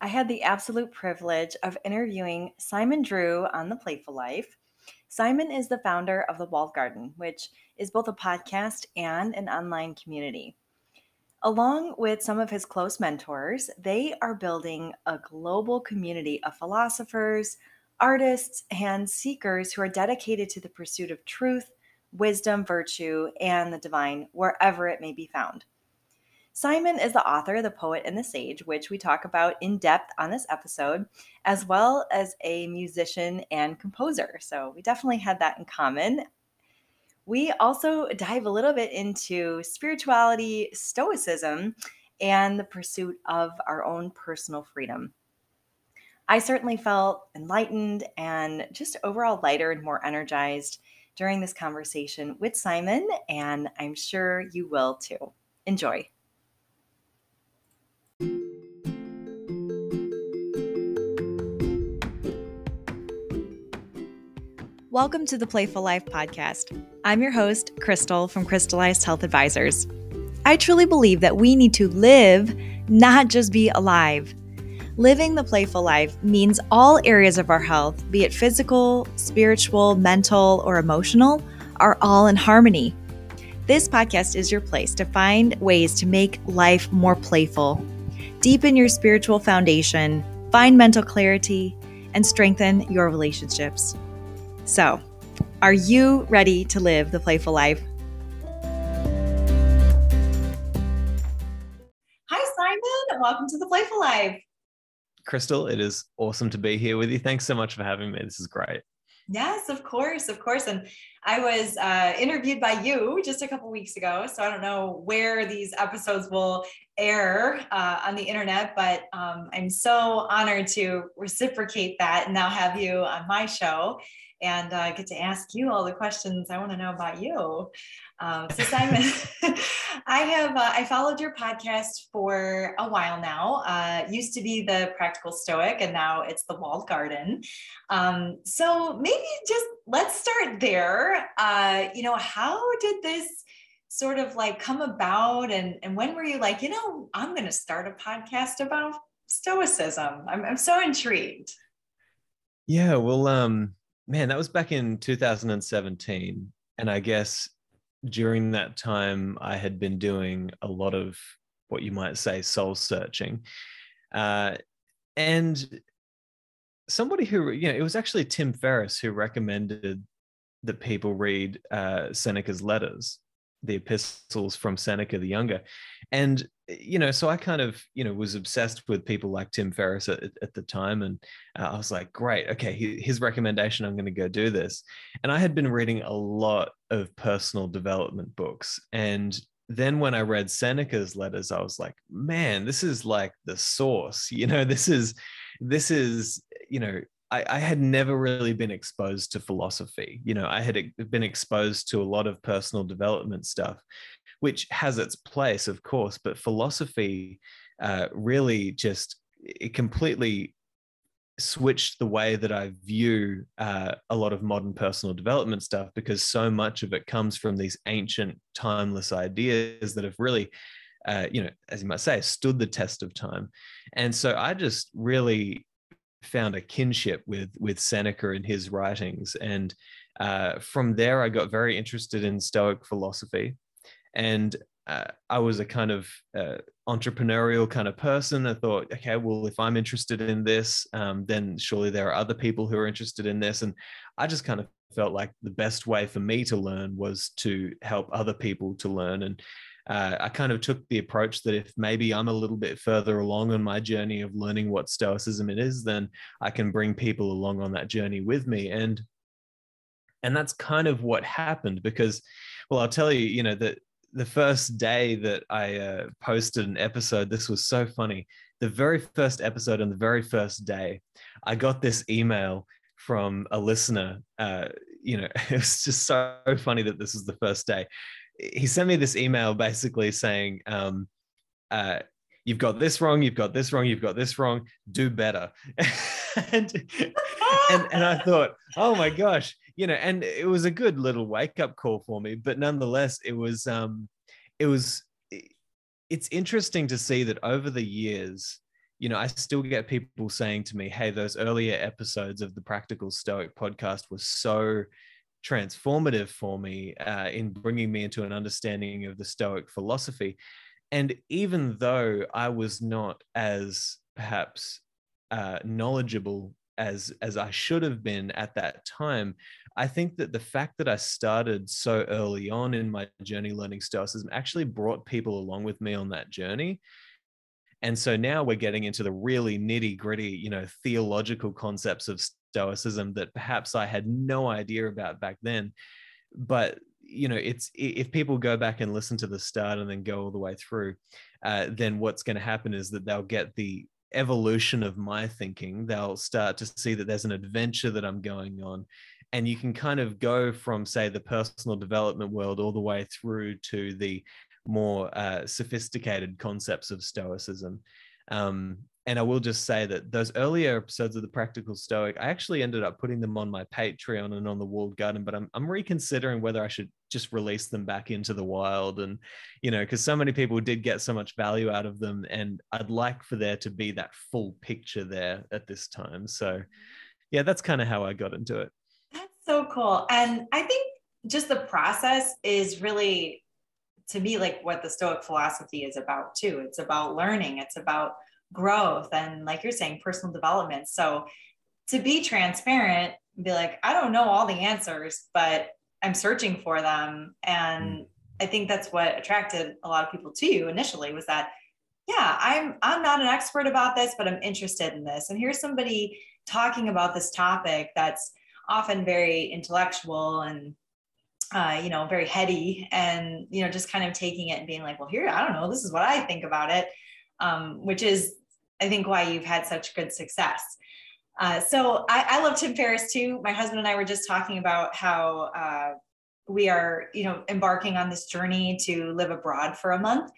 I had the absolute privilege of interviewing Simon Drew on The Playful Life. Simon is the founder of The Walled Garden, which is both a podcast and an online community. Along with some of his close mentors, they are building a global community of philosophers, artists, and seekers who are dedicated to the pursuit of truth, wisdom, virtue, and the divine wherever it may be found. Simon is the author, The Poet, and the Sage, which we talk about in depth on this episode, as well as a musician and composer. So we definitely had that in common. We also dive a little bit into spirituality, stoicism, and the pursuit of our own personal freedom. I certainly felt enlightened and just overall lighter and more energized during this conversation with Simon, and I'm sure you will too. Enjoy. Welcome to the Playful Life podcast. I'm your host, Crystal from Crystallized Health Advisors. I truly believe that we need to live, not just be alive. Living the playful life means all areas of our health, be it physical, spiritual, mental, or emotional, are all in harmony. This podcast is your place to find ways to make life more playful, deepen your spiritual foundation, find mental clarity, and strengthen your relationships. So, are you ready to live the playful life? Hi, Simon. Welcome to the Playful Life. Crystal, it is awesome to be here with you. Thanks so much for having me. This is great. Yes, of course, of course. And I was uh, interviewed by you just a couple weeks ago, so I don't know where these episodes will air uh, on the internet, but um, I'm so honored to reciprocate that and now have you on my show and uh, get to ask you all the questions I want to know about you. Um, so Simon, I have uh, I followed your podcast for a while now. Uh, used to be the Practical Stoic, and now it's the Walled Garden. Um, so maybe just let's start there. Uh, you know, how did this sort of like come about, and and when were you like, you know, I'm going to start a podcast about Stoicism? I'm I'm so intrigued. Yeah, well, um, man, that was back in 2017. And I guess during that time, I had been doing a lot of what you might say soul searching. Uh, and somebody who, you know, it was actually Tim Ferriss who recommended that people read uh, Seneca's letters, the epistles from Seneca the Younger. And you know, so I kind of, you know, was obsessed with people like Tim Ferriss at, at the time. And uh, I was like, great, okay, his recommendation, I'm going to go do this. And I had been reading a lot of personal development books. And then when I read Seneca's letters, I was like, man, this is like the source, you know, this is, this is, you know, I, I, had never really been exposed to philosophy. You know, I had been exposed to a lot of personal development stuff, which has its place, of course, but philosophy uh, really just it completely switched the way that I view uh, a lot of modern personal development stuff because so much of it comes from these ancient, timeless ideas that have really, uh, you know, as you might say, stood the test of time. And so I just really found a kinship with with Seneca and his writings, and uh, from there I got very interested in Stoic philosophy and uh, I was a kind of uh, entrepreneurial kind of person. I thought, okay, well, if I'm interested in this, um, then surely there are other people who are interested in this. And I just kind of felt like the best way for me to learn was to help other people to learn. And uh, I kind of took the approach that if maybe I'm a little bit further along on my journey of learning what Stoicism it is, then I can bring people along on that journey with me. And and that's kind of what happened because, well, I'll tell you, you know, that the first day that I uh, posted an episode, this was so funny. The very first episode on the very first day, I got this email from a listener. Uh, you know, it was just so funny that this was the first day. He sent me this email basically saying, um, uh, "You've got this wrong. You've got this wrong. You've got this wrong. Do better." and, and and I thought, "Oh my gosh." You know, and it was a good little wake up call for me. But nonetheless, it was um, it was it's interesting to see that over the years, you know, I still get people saying to me, hey, those earlier episodes of the Practical Stoic podcast were so transformative for me uh, in bringing me into an understanding of the Stoic philosophy. And even though I was not as perhaps uh, knowledgeable as as I should have been at that time, I think that the fact that I started so early on in my journey learning Stoicism actually brought people along with me on that journey. And so now we're getting into the really nitty gritty, you know, theological concepts of Stoicism that perhaps I had no idea about back then. But you know, it's if people go back and listen to the start and then go all the way through, uh, then what's going to happen is that they'll get the evolution of my thinking. They'll start to see that there's an adventure that I'm going on. And you can kind of go from, say, the personal development world all the way through to the more uh, sophisticated concepts of Stoicism. Um, and I will just say that those earlier episodes of the Practical Stoic, I actually ended up putting them on my Patreon and on the Walled Garden, but I'm, I'm reconsidering whether I should just release them back into the wild. And, you know, because so many people did get so much value out of them. And I'd like for there to be that full picture there at this time. So, yeah, that's kind of how I got into it. That's so cool. And I think just the process is really, to me, like what the Stoic philosophy is about, too. It's about learning, it's about growth and like you're saying personal development. So to be transparent be like i don't know all the answers but i'm searching for them. And mm. i think that's what attracted a lot of people to you initially was that yeah i'm i'm not an expert about this but i'm interested in this. And here's somebody talking about this topic that's often very intellectual and uh, you know very heady and you know just kind of taking it and being like well here i don't know. This is what i think about it um, which is, I think, why you've had such good success. Uh, so I, I, love Tim Ferriss too. My husband and I were just talking about how uh, we are, you know, embarking on this journey to live abroad for a month,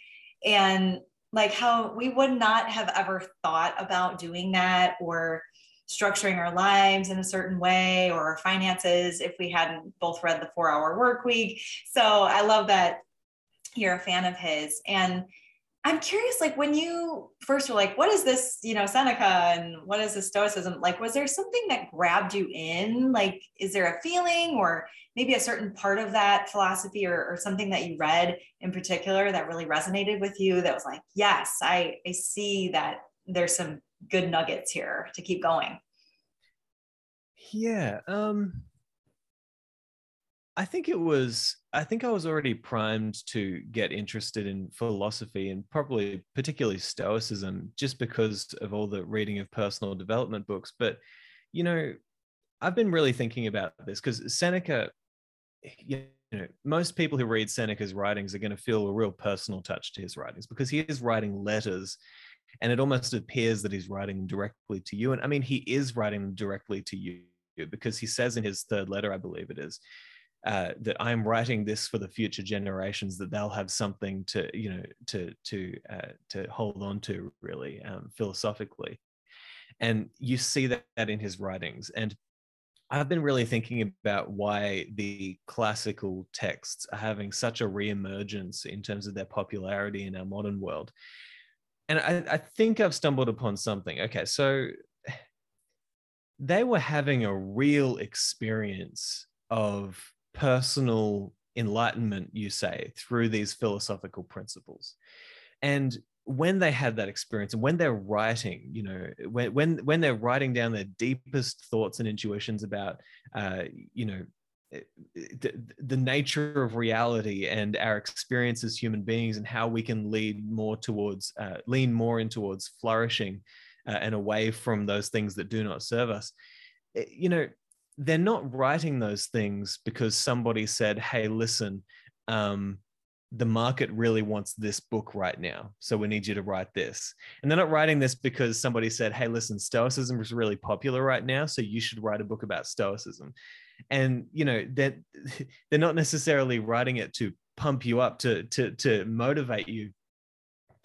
and like how we would not have ever thought about doing that or structuring our lives in a certain way or our finances if we hadn't both read the four hour work week. So I love that you're a fan of his. And I'm curious, like when you first were like, what is this, you know, Seneca and what is this Stoicism? Like, was there something that grabbed you in? Like, is there a feeling or maybe a certain part of that philosophy or, or something that you read in particular that really resonated with you that was like, yes, I, I see that there's some good nuggets here to keep going? Yeah. Um, I think it was, I think I was already primed to get interested in philosophy and probably particularly Stoicism just because of all the reading of personal development books. But, you know, I've been really thinking about this because Seneca, you know, most people who read Seneca's writings are going to feel a real personal touch to his writings because he is writing letters and it almost appears that he's writing directly to you. And I mean, he is writing directly to you because he says in his third letter, I believe it is, uh, that I'm writing this for the future generations that they'll have something to you know to to uh, to hold on to really um, philosophically, and you see that, that in his writings. And I've been really thinking about why the classical texts are having such a reemergence in terms of their popularity in our modern world. And I, I think I've stumbled upon something. Okay, so they were having a real experience of personal enlightenment, you say, through these philosophical principles. And when they had that experience and when they're writing, you know, when when when they're writing down their deepest thoughts and intuitions about, uh, you know, eh, the, the nature of reality and our experience as human beings and how we can lead more towards uh, lean more in towards flourishing uh, and away from those things that do not serve us eh, you know they're not writing those things because somebody said, hey, listen, um, the market really wants this book right now. So we need you to write this. And they're not writing this because somebody said, hey, listen, Stoicism is really popular right now. So you should write a book about Stoicism. And, you know, they're, they're not necessarily writing it to pump you up, to, to, to motivate you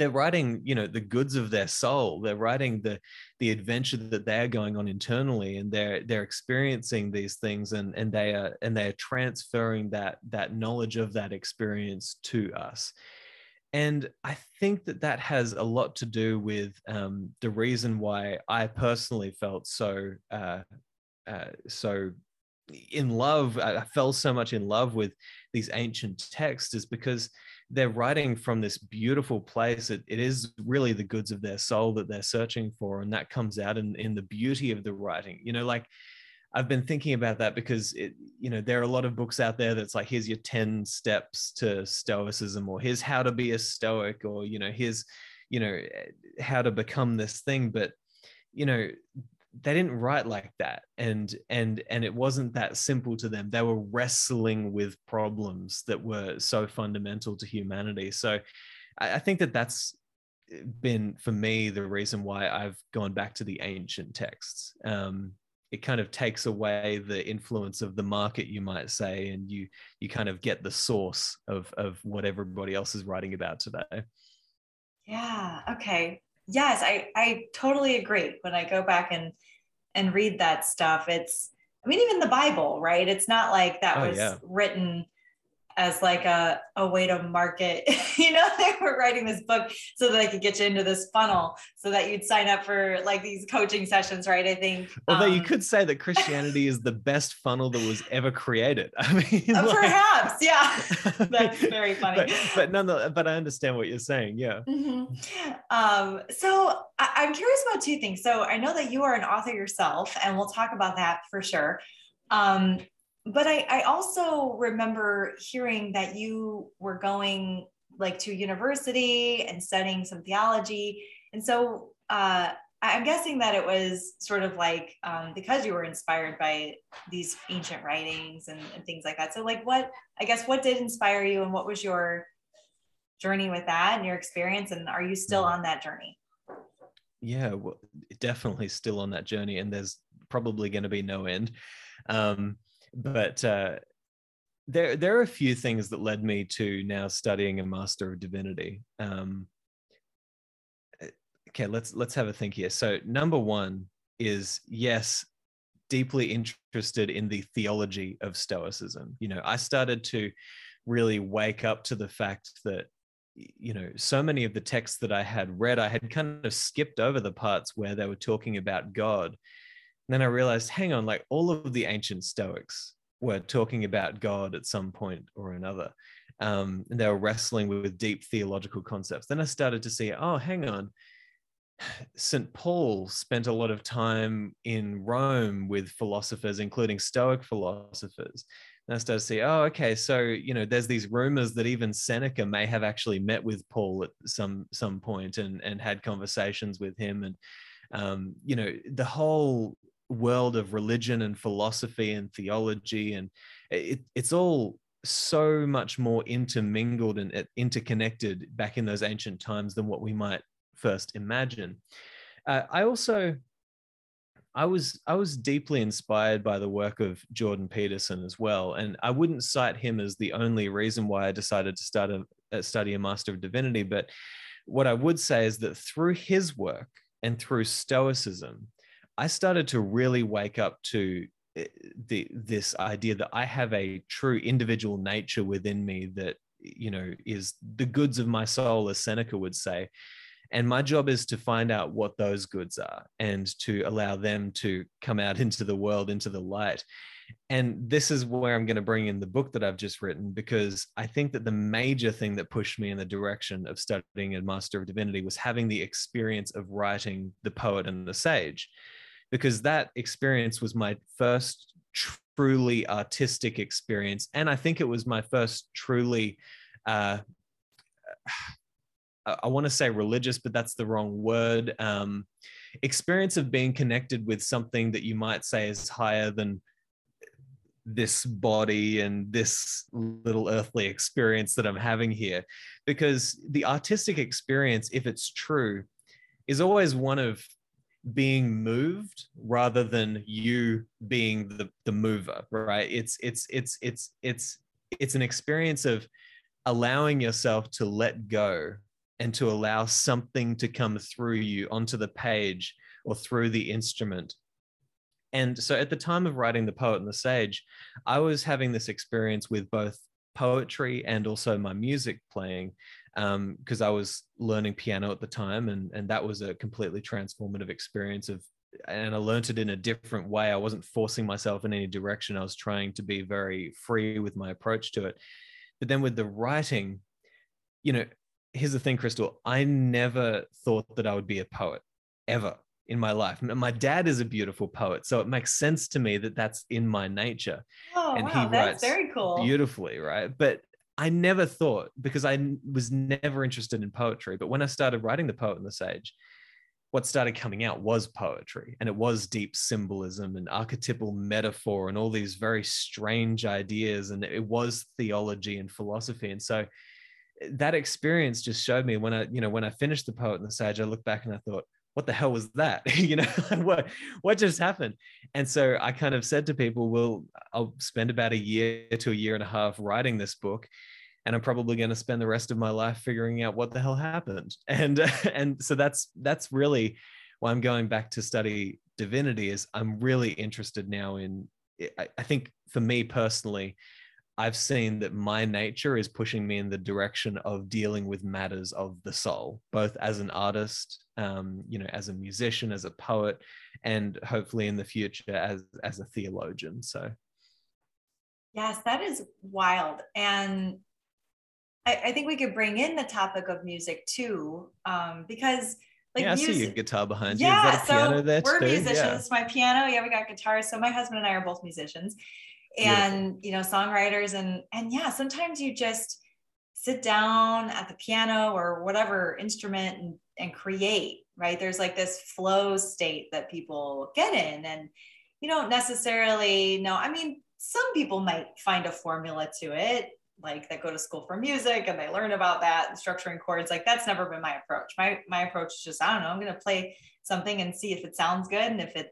they're writing you know the goods of their soul they're writing the the adventure that they're going on internally and they're they're experiencing these things and and they are and they're transferring that that knowledge of that experience to us and I think that that has a lot to do with um, the reason why I personally felt so uh, uh, so in love. I fell so much in love with these ancient texts is because they're writing from this beautiful place. It, it is really the goods of their soul that they're searching for, and that comes out in in the beauty of the writing. You know, like I've been thinking about that because it, you know, there are a lot of books out there that's like, here's your 10 steps to stoicism, or here's how to be a stoic, or, you know, here's, you know, eh, how to become this thing. But, you know, they didn't write like that. And, and, and it wasn't that simple to them. They were wrestling with problems that were so fundamental to humanity. So I, I think that that's been for me the reason why I've gone back to the ancient texts. Um, it kind of takes away the influence of the market you might say and you you kind of get the source of of what everybody else is writing about today yeah okay yes i i totally agree when i go back and and read that stuff it's i mean even the bible right it's not like that oh, was yeah. written as like a, a way to market you know they were writing this book so that they could get you into this funnel so that you'd sign up for like these coaching sessions right? I think although um, you could say that christianity is the best funnel that was ever created. I mean uh, like, perhaps yeah. That's very funny. But, but nonetheless but i understand what you're saying yeah. Mm-hmm. um, so I, i'm curious about two things. So i know that you are an author yourself and we'll talk about that for sure. Um, but I, I also remember hearing that you were going like to university and studying some theology. And so uh, I'm guessing that it was sort of like um, because you were inspired by these ancient writings and, and, things like that. So, like, what I guess what did inspire you, and what was your journey with that and your experience, and are you still on that journey? Yeah, well, definitely still on that journey, and there's probably going to be no end. Um, but uh, there there are a few things that led me to now studying a master of divinity. Um, okay, let's let's have a think here. So number one is yes, deeply interested in the theology of Stoicism. You know, I started to really wake up to the fact that you know so many of the texts that i had read i had kind of skipped over the parts where they were talking about god then I realized, hang on, like all of the ancient Stoics were talking about God at some point or another. Um, and they were wrestling with deep theological concepts. Then I started to see, oh, hang on. St. Paul spent a lot of time in Rome with philosophers, including Stoic philosophers. And I started to see, oh, okay, so you know, there's these rumors that even Seneca may have actually met with Paul at some some point and and had conversations with him, and um, you know, the whole world of religion and philosophy and theology and it, it's all so much more intermingled and interconnected back in those ancient times than what we might first imagine. Uh, i also i was i was deeply inspired by the work of jordan peterson as well and i wouldn't cite him as the only reason why i decided to start a, a study a master of divinity but what i would say is that through his work and through stoicism I started to really wake up to eh, the this idea that I have a true individual nature within me that you know is the goods of my soul, as Seneca would say. And my job is to find out what those goods are and to allow them to come out into the world, into the light. And this is where I'm going to bring in the book that I've just written because I think that the major thing that pushed me in the direction of studying a Master of Divinity was having the experience of writing The Poet and the Sage because that experience was my first truly artistic experience. And I think it was my first truly, uh, I want to say religious, but that's the wrong word. Um, experience of being connected with something that you might say is higher than this body and this little earthly experience that I'm having here. Because the artistic experience, if it's true, is always one of being moved rather than you being the the mover right? It's it's it's it's it's it's an experience of allowing yourself to let go and to allow something to come through you onto the page or through the instrument. And so at the time of writing the poet and the sage i was having this experience with both poetry and also my music playing because um, I was learning piano at the time, and and that was a completely transformative experience of. And I learned it in a different way. I wasn't forcing myself in any direction. I was trying to be very free with my approach to it. But then with the writing, you know, here's the thing, Crystal. I never thought that I would be a poet ever in my life. My dad is a beautiful poet, so it makes sense to me that that's in my nature. Oh, and wow, he writes very cool. Beautifully, right? But I never thought because I was never interested in poetry. But when I started writing The Poet and the Sage, what started coming out was poetry and it was deep symbolism and archetypal metaphor and all these very strange ideas. And it was theology and philosophy. And so eh, that experience just showed me when I, you know, when I finished The Poet and the Sage, I looked back and I thought, what the hell was that? You know what what just happened? And so i kind of said to people well i'll spend about a year to a year and a half writing this book and i'm probably going to spend the rest of my life figuring out what the hell happened. And and so that's that's really why i'm going back to study divinity is i'm really interested now in i, I think for me personally I've seen that my nature is pushing me in the direction of dealing with matters of the soul, both as an artist, um, you know, as a musician, as a poet, and hopefully in the future as as a theologian. So, yes, that is wild, and I, I think we could bring in the topic of music too, um, because. Like yeah, music, I see your guitar behind you. Yeah, so we're too? musicians. Yeah. My piano, yeah, we got guitars. So my husband and I are both musicians and you know songwriters and and yeah sometimes you just sit down at the piano or whatever instrument and, and create right? There's like this flow state that people get in and you don't necessarily know i mean some people might find a formula to it like that go to school for music and they learn about that and structuring chords like that's never been my approach. My my approach is just i don't know i'm going to play something and see if it sounds good and if it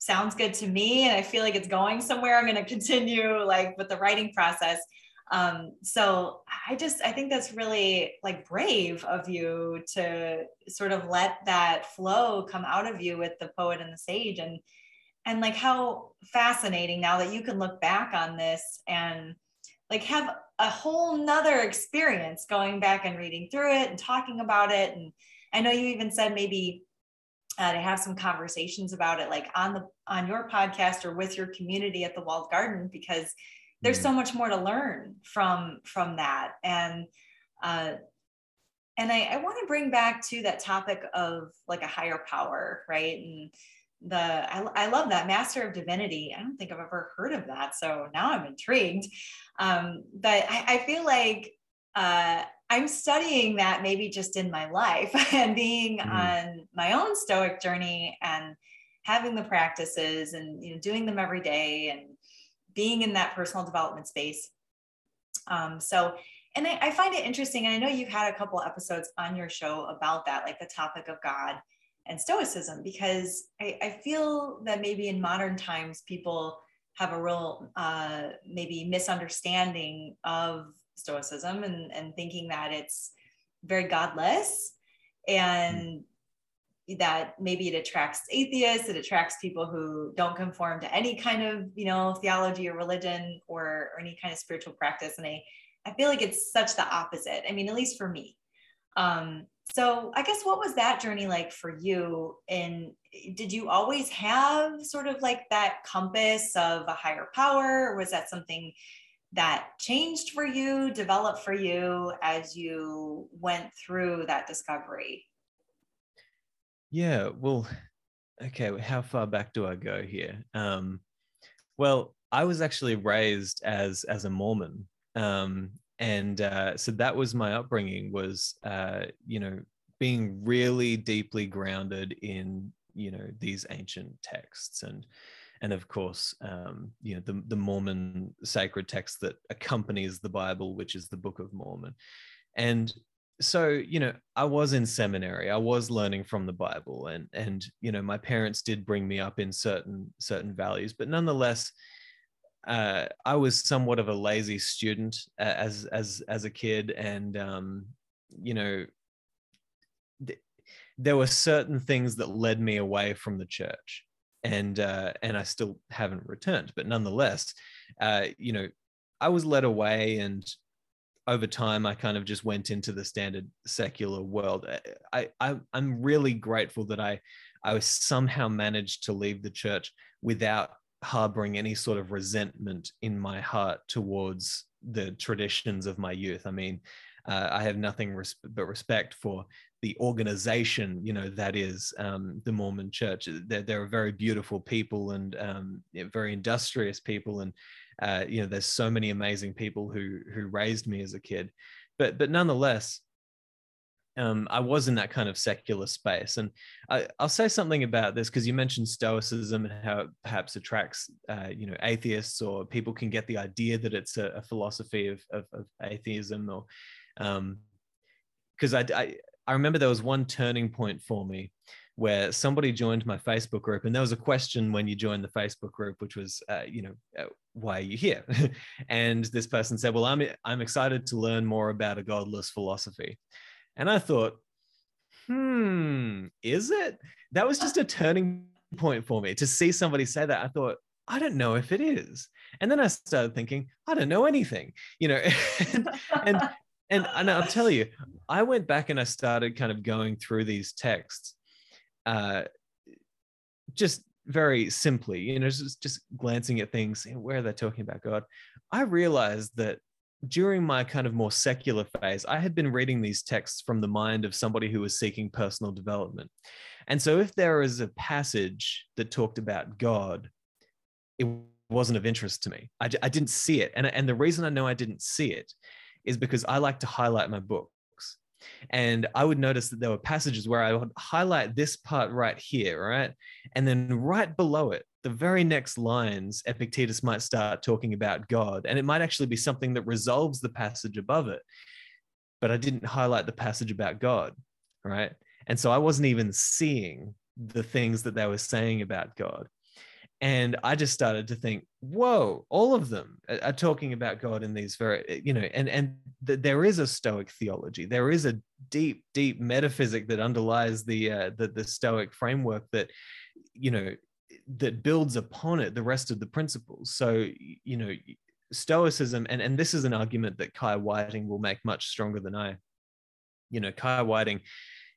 sounds good to me and I feel like it's going somewhere, I'm going to continue like with the writing process. Um, so I just, I think that's really like brave of you to sort of let that flow come out of you with the poet and the sage and, and like how fascinating now that you can look back on this and like have a whole nother experience going back and reading through it and talking about it. And I know you even said maybe uh, to have some conversations about it like on the on your podcast or with your community at the walled garden because there's mm. so much more to learn from from that. And uh, and I, I want to bring back to that topic of like a higher power right? And the I, I love that master of divinity. I don't think i've ever heard of that so now i'm intrigued. Um, but I, I feel like uh, I'm studying that maybe just in my life and being mm-hmm. on my own stoic journey and having the practices and you know doing them every day and being in that personal development space. Um, so, and I, I find it interesting. And I know you've had a couple episodes on your show about that, like the topic of God and Stoicism, because I, I feel that maybe in modern times people have a real uh, maybe misunderstanding of stoicism and, and thinking that it's very godless and that maybe it attracts atheists it attracts people who don't conform to any kind of you know theology or religion or, or any kind of spiritual practice. And i i feel like it's such the opposite i mean at least for me. Um so i guess what was that journey like for you? And did you always have sort of like that compass of a higher power or was that something that changed for you, developed for you as you went through that discovery? Yeah, well, okay, how far back do I go here? Um, well, I was actually raised as as a Mormon, um, and uh, so that was my upbringing. Was uh, you know being really deeply grounded in you know these ancient texts and and of course, um, you know, the, the Mormon sacred text that accompanies the Bible, which is the Book of Mormon. And so, you know, I was in seminary. I was learning from the Bible, and and you know, my parents did bring me up in certain certain values, but nonetheless, uh, I was somewhat of a lazy student as as as a kid, and um, you know, th- there were certain things that led me away from the church and uh, and I still haven't returned. But nonetheless, uh, you know, I was led away, and over time, I kind of just went into the standard secular world. I, I I'm really grateful that I I was somehow managed to leave the church without harboring any sort of resentment in my heart towards the traditions of my youth. I mean, uh, I have nothing res- but respect for the organization, you know, that is um, the Mormon Church. They're, they're very beautiful people and um, very industrious people, and uh, you know, there's so many amazing people who who raised me as a kid. But but nonetheless, um, I was in that kind of secular space. And I, will say something about this because you mentioned Stoicism and how it perhaps attracts, uh, you know, atheists or people can get the idea that it's a, a philosophy of, of, of, atheism or because um, I, I, I remember there was one turning point for me where somebody joined my Facebook group, and there was a question when you joined the Facebook group, which was, uh, you know, uh, why are you here? and this person said, "Well, I'm I'm excited to learn more about a godless philosophy." And I thought, hmm, is it? That was just a turning point for me to see somebody say that. I thought, I don't know if it is. And then I started thinking, I don't know anything, you know, and, and, and, and I'll tell you, I went back and I started kind of going through these texts, uh, just very simply, you know, just, just glancing at things, where are they talking about God? I realized that during my kind of more secular phase, I had been reading these texts from the mind of somebody who was seeking personal development. And so, if there is a passage that talked about God, it wasn't of interest to me. I, I didn't see it. And, and the reason I know I didn't see it is because I like to highlight my books. And I would notice that there were passages where I would highlight this part right here, right? And then right below it, the very next lines, Epictetus might start talking about God, and it might actually be something that resolves the passage above it. But I didn't highlight the passage about God, right? And so I wasn't even seeing the things that they were saying about God. And I just started to think, whoa, all of them are talking about God in these very, you know, and and th- there is a Stoic theology. There is a deep, deep metaphysic that underlies the uh, the, the Stoic framework that, you know, that builds upon it the rest of the principles so you know stoicism and and this is an argument that kai whiting will make much stronger than i you know kai whiting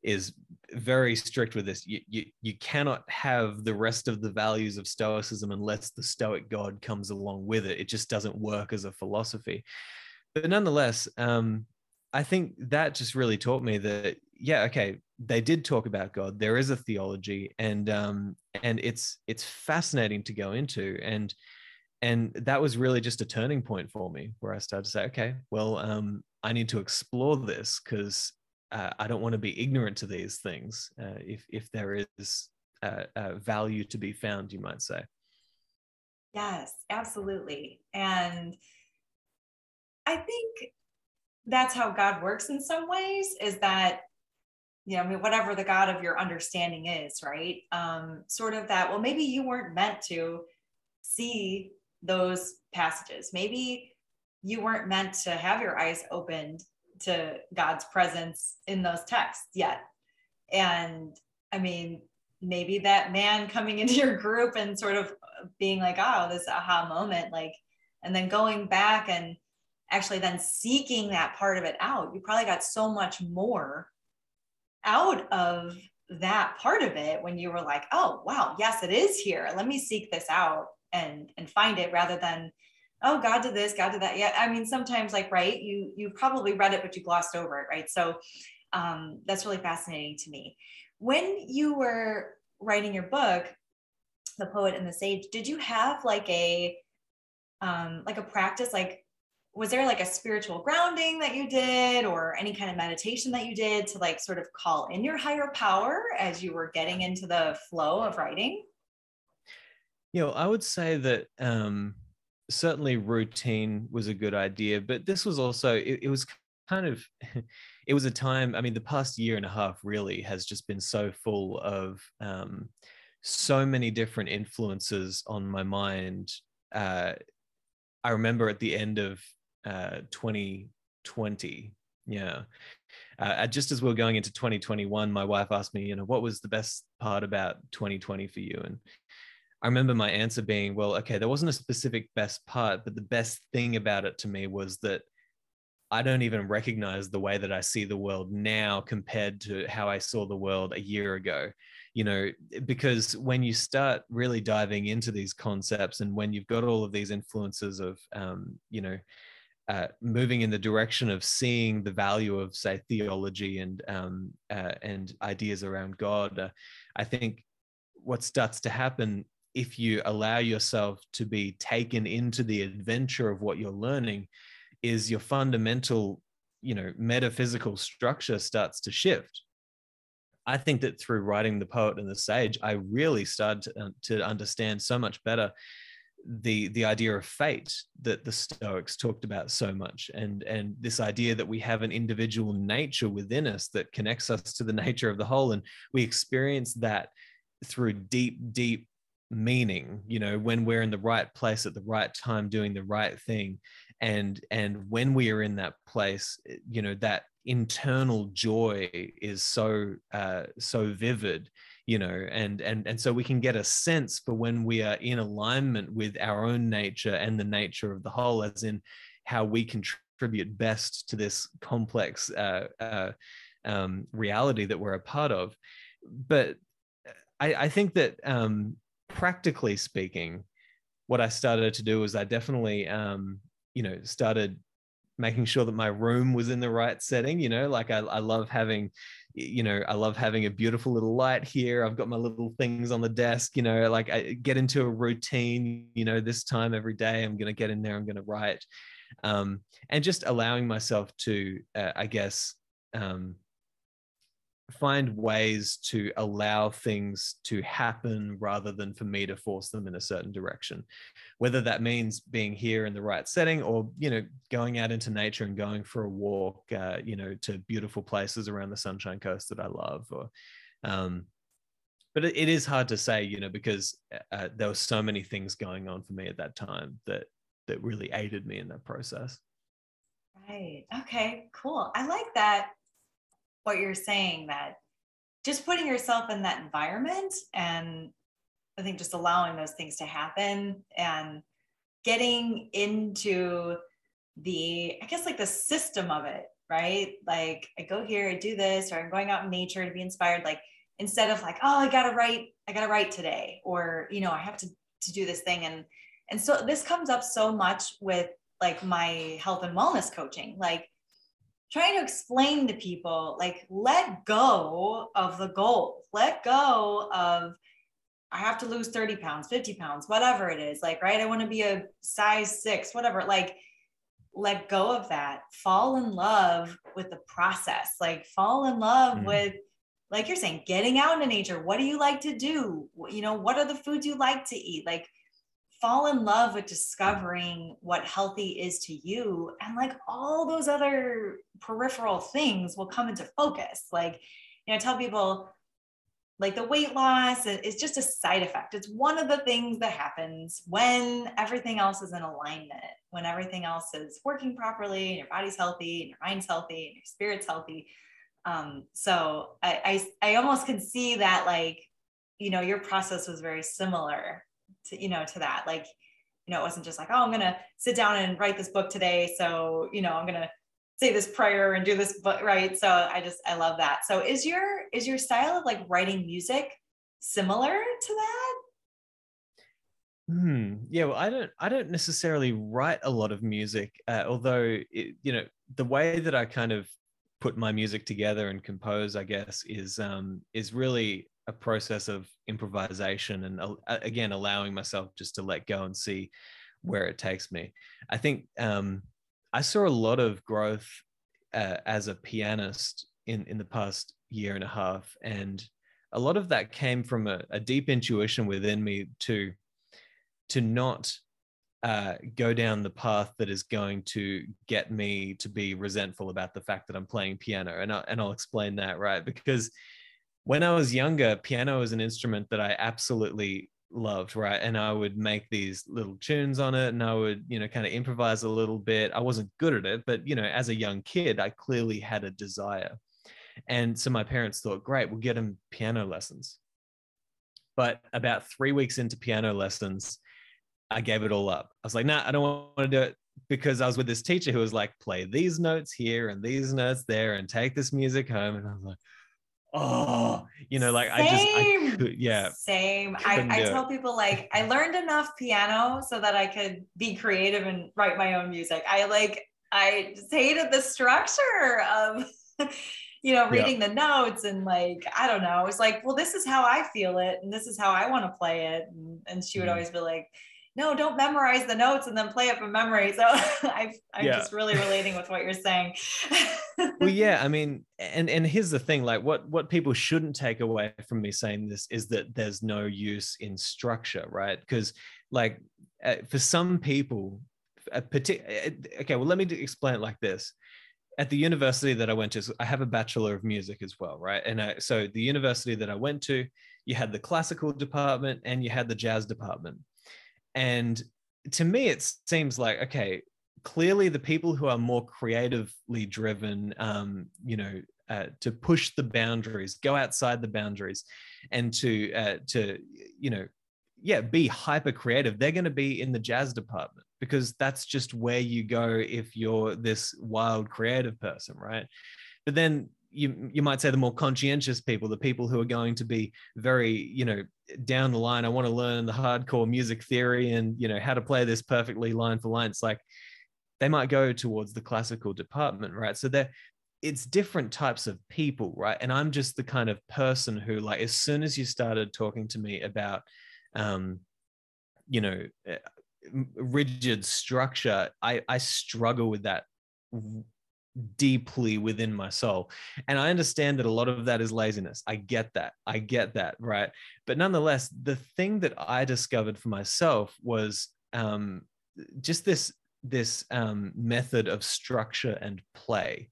is very strict with this. You, you you cannot have the rest of the values of stoicism unless the stoic god comes along with it. It just doesn't work as a philosophy. But nonetheless um i think that just really taught me that yeah okay they did talk about God. There is a theology, and um, and it's it's fascinating to go into, and and that was really just a turning point for me, where I started to say, okay, well, um, I need to explore this because uh, I don't want to be ignorant to these things. Uh, if if there is value to be found, you might say. Yes, absolutely, and I think that's how God works in some ways. Is that you know, I mean, whatever the God of your understanding is, right? Um, sort of that, well, maybe you weren't meant to see those passages. Maybe you weren't meant to have your eyes opened to God's presence in those texts yet. And I mean, maybe that man coming into your group and sort of being like, oh, this aha moment, like, and then going back and actually then seeking that part of it out, you probably got so much more out of that part of it when you were like oh wow yes it is here let me seek this out and and find it rather than oh god did this god did that. Yeah i mean sometimes like right you you probably read it but you glossed over it right? So um, that's really fascinating to me. When you were writing your book the poet and the sage did you have like a um, like a practice like was there like a spiritual grounding that you did or any kind of meditation that you did to like sort of call in your higher power as you were getting into the flow of writing? You know i would say that um certainly routine was a good idea but this was also it, it was kind of it was a time i mean the past year and a half really has just been so full of um so many different influences on my mind uh I remember at the end of uh, 2020. Yeah. Uh, just as we are going into 2021, my wife asked me, you know, what was the best part about 2020 for you? And I remember my answer being, well, okay, there wasn't a specific best part, but the best thing about it to me was that I don't even recognize the way that I see the world now compared to how I saw the world a year ago. You know, because when you start really diving into these concepts and when you've got all of these influences of, um, you know, uh, moving in the direction of seeing the value of, say, theology and um, uh, and ideas around God, uh, I think what starts to happen if you allow yourself to be taken into the adventure of what you're learning is your fundamental you know metaphysical structure starts to shift. I think that through writing the poet and the sage i really started to, understand so much better the the idea of fate that the stoics talked about so much and and this idea that we have an individual nature within us that connects us to the nature of the whole. And we experience that through deep deep meaning you know when we're in the right place at the right time doing the right thing and and when we are in that place eh, you know that internal joy is so uh, so vivid you know and and and so we can get a sense for when we are in alignment with our own nature and the nature of the whole as in how we contribute best to this complex uh, uh, um, reality that we're a part of. But I, I think that um, practically speaking what i started to do was i definitely um, you know started making sure that my room was in the right setting you know like I, I love having you know i love having a beautiful little light here. I've got my little things on the desk you know like i get into a routine you know this time every day i'm going to get in there i'm going to write um, and just allowing myself to uh, i guess um, find ways to allow things to happen rather than for me to force them in a certain direction. Whether that means being here in the right setting or you know going out into nature and going for a walk uh, you know to beautiful places around the sunshine coast that i love or um, but it, it is hard to say you know because uh, there were so many things going on for me at that time that that really aided me in that process. Right. Okay cool. I like that what you're saying that just putting yourself in that environment and I think just allowing those things to happen and getting into the, I guess, like the system of it, right? Like I go here, I do this, or I'm going out in nature to be inspired. Like instead of like, oh, I gotta write, I gotta write today, or you know, I have to to do this thing. And and so this comes up so much with like my health and wellness coaching. Like trying to explain to people like let go of the goal. Let go of i have to lose 30 pounds 50 pounds whatever it is like right? I want to be a size six whatever. Like let go of that. Fall in love with the process. Like fall in love mm. with like you're saying getting out into nature. What do you like to do? You know what are the foods you like to eat? Like fall in love with discovering what healthy is to you and like all those other peripheral things will come into focus. Like you know I tell people like the weight loss is just a side effect. It's one of the things that happens when everything else is in alignment when everything else is working properly and your body's healthy and your mind's healthy and your spirit's healthy. Um, so I, I i almost can see that like you know your process was very similar to you know to that like you know it wasn't just like oh i'm gonna sit down and write this book today so you know i'm gonna say this prayer and do this book right so i just i love that so is your is your style of like writing music similar to that Hmm. Yeah. Well, I don't. I don't necessarily write a lot of music, uh, although it, you know the way that I kind of put my music together and compose, I guess, is um, is really a process of improvisation and uh, again allowing myself just to let go and see where it takes me. I think um, i saw a lot of growth uh, as a pianist in in the past year and a half and a lot of that came from a, a deep intuition within me to to not uh, go down the path that is going to get me to be resentful about the fact that I'm playing piano, and I, and I'll explain that right? Because when I was younger, piano was an instrument that I absolutely loved, right? And I would make these little tunes on it and I would, you know, kind of improvise a little bit. I wasn't good at it, but, you know, as a young kid, I clearly had a desire. And so my parents thought, great, we'll get him piano lessons. But about three weeks into piano lessons, I gave it all up. I was like, nah, I don't want to do it. because I was with this teacher who was like, play these notes here and these notes there and take this music home. And I was like, oh, you know, like Same. I just, I could, yeah. Same. I, I tell people like, I learned enough piano so that I could be creative and write my own music. I like, I just hated the structure of, you know, reading yeah. the notes and like, I don't know. I was like, well, this is how I feel it and this is how I want to play it. And, and she would mm. always be like, no, don't memorize the notes and then play it from memory. So I, I'm yeah. just really relating with what you're saying. well, yeah, I mean, and and here's the thing: like, what what people shouldn't take away from me saying this is that there's no use in structure, right? Because like uh, for some people, a particular uh, okay, well, let me explain it like this at the university that I went to, I have a bachelor of music as well, right? And I, so the university that I went to, you had the classical department and you had the jazz department. And to me, it seems like, okay, clearly the people who are more creatively driven, um, you know, uh, to push the boundaries, go outside the boundaries, and to uh, to you know, yeah, be hyper creative. They're going to be in the jazz department because that's just where you go if you're this wild creative person, right? But then you you might say the more conscientious people, the people who are going to be very, you know, down the line. I want to learn the hardcore music theory and you know how to play this perfectly line for line. It's like they might go towards the classical department, right? So they're it's different types of people, right? And I'm just the kind of person who, like, as soon as you started talking to me about, um, you know, eh, rigid structure, I I struggle with that deeply within my soul. And I understand that a lot of that is laziness. I get that. I get that. Right. But nonetheless, the thing that I discovered for myself was um, just this this um, method of structure and play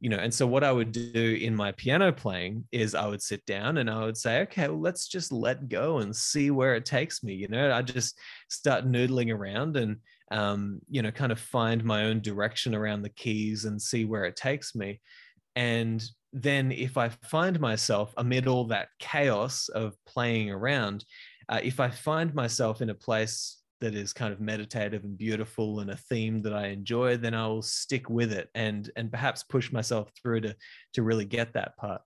you know and so what i would do in my piano playing is i would sit down and i would say okay well let's just let go and see where it takes me you know i just start noodling around and um, you know, kind of find my own direction around the keys and see where it takes me. And then if I find myself amid all that chaos of playing around, uh, if I find myself in a place that is kind of meditative and beautiful and a theme that I enjoy, then I'll stick with it and and perhaps push myself through to to really get that part.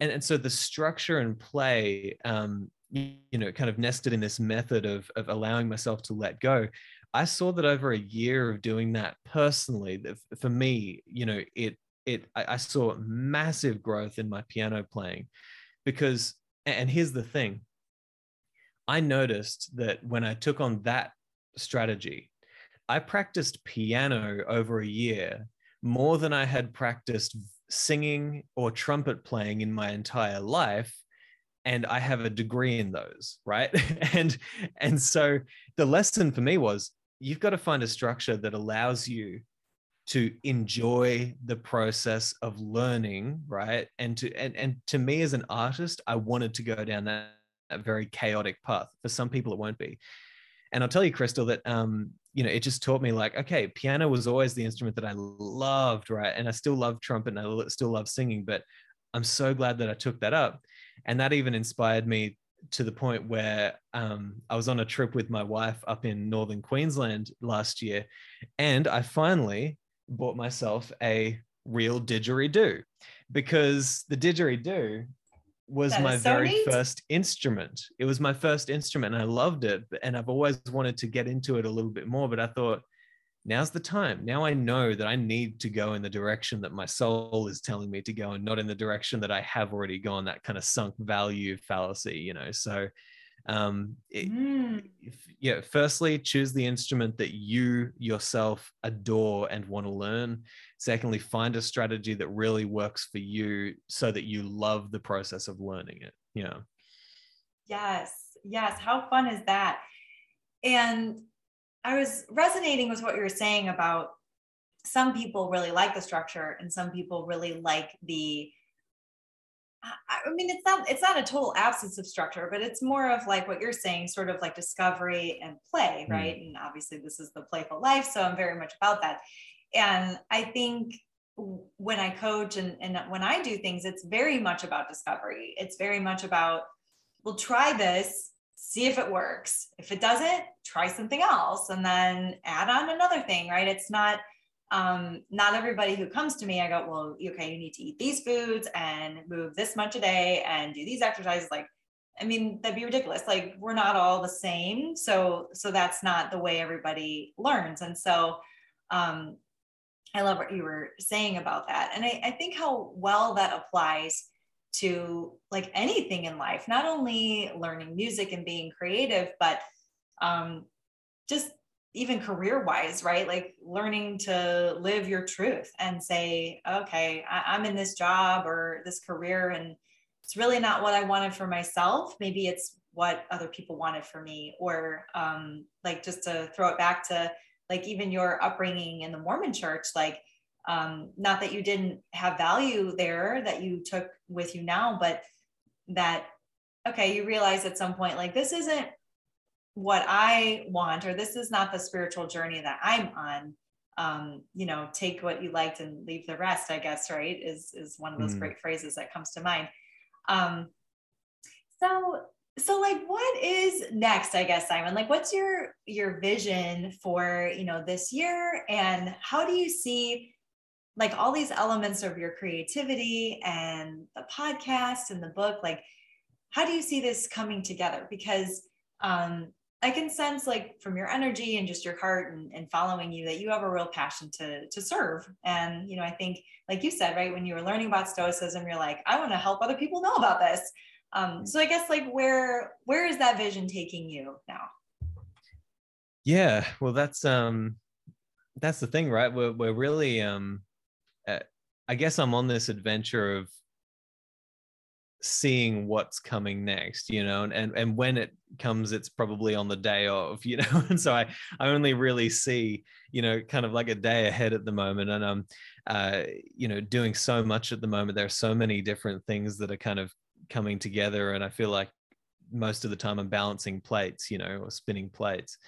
And and so the structure and play, um, you know, kind of nested in this method of of allowing myself to let go. I saw that over a year of doing that personally, that for me, you know, it it I, I saw massive growth in my piano playing because and here's the thing. I noticed that when I took on that strategy, I practiced piano over a year more than I had practiced singing or trumpet playing in my entire life and I have a degree in those, right? and and so the lesson for me was you've got to find a structure that allows you to enjoy the process of learning right? And to and, and to me as an artist i wanted to go down that, that very chaotic path. For some people it won't be. And i'll tell you crystal that um you know it just taught me like okay piano was always the instrument that i loved right? And i still love trumpet and i still love singing but i'm so glad that i took that up. And that even inspired me to the point where um, I was on a trip with my wife up in northern Queensland last year, and I finally bought myself a real didgeridoo because the didgeridoo was that my so very neat. first instrument. It was my first instrument, and I loved it. And I've always wanted to get into it a little bit more, but I thought now's the time. Now I know that I need to go in the direction that my soul is telling me to go and not in the direction that I have already gone, that kind of sunk value fallacy, you know. So um it, mm. if, yeah firstly choose the instrument that you yourself adore and want to learn secondly find a strategy that really works for you so that you love the process of learning it yeah yes yes how fun is that and I was resonating with what you were saying about some people really like the structure and some people really like the I mean, it's not it's not a total absence of structure, but it's more of like what you're saying, sort of like discovery and play, hmm. right? Mm. And obviously, this is the playful life, so I'm very much about that. And I think when I coach and, and when I do things, it's very much about discovery. It's very much about, we'll try this see if it works. If it doesn't, try something else and then add on another thing, right? It's not um, not everybody who comes to me, I go, well, okay, you need to eat these foods and move this much a day and do these exercises. Like, I mean, that'd be ridiculous. Like, we're not all the same. So, so that's not the way everybody learns. And so, um, I love what you were saying about that. And I, I think how well that applies to like anything in life, not only learning music and being creative, but um, just even career wise, right? Like learning to live your truth and say, okay, I, am in this job or this career, and it's really not what I wanted for myself. Maybe it's what other people wanted for me. Or um, like just to throw it back to like even your upbringing in the Mormon church, like um, not that you didn't have value there that you took with you now, but that okay, you realize at some point like this isn't what I want, or this is not the spiritual journey that I'm on. Um, you know, take what you liked and leave the rest, I guess, right? Is is one of those mm. great phrases that comes to mind. Um, so so like what is next i guess simon like what's your your vision for you know this year and how do you see like all these elements of your creativity and the podcast and the book like how do you see this coming together because um I can sense like from your energy and just your heart and, and following you that you have a real passion to to serve. And you know, I think like you said, right, when you were learning about stoicism, you're like, I want to help other people know about this. Um, so I guess like where where is that vision taking you now? Yeah, well, that's um that's the thing, right? We're we're really um, uh, I guess I'm on this adventure of seeing what's coming next you know and and when it comes it's probably on the day of you know and so i i only really see you know kind of like a day ahead at the moment and i'm uh you know doing so much at the moment. There are so many different things that are kind of coming together and i feel like most of the time i'm balancing plates you know or spinning plates.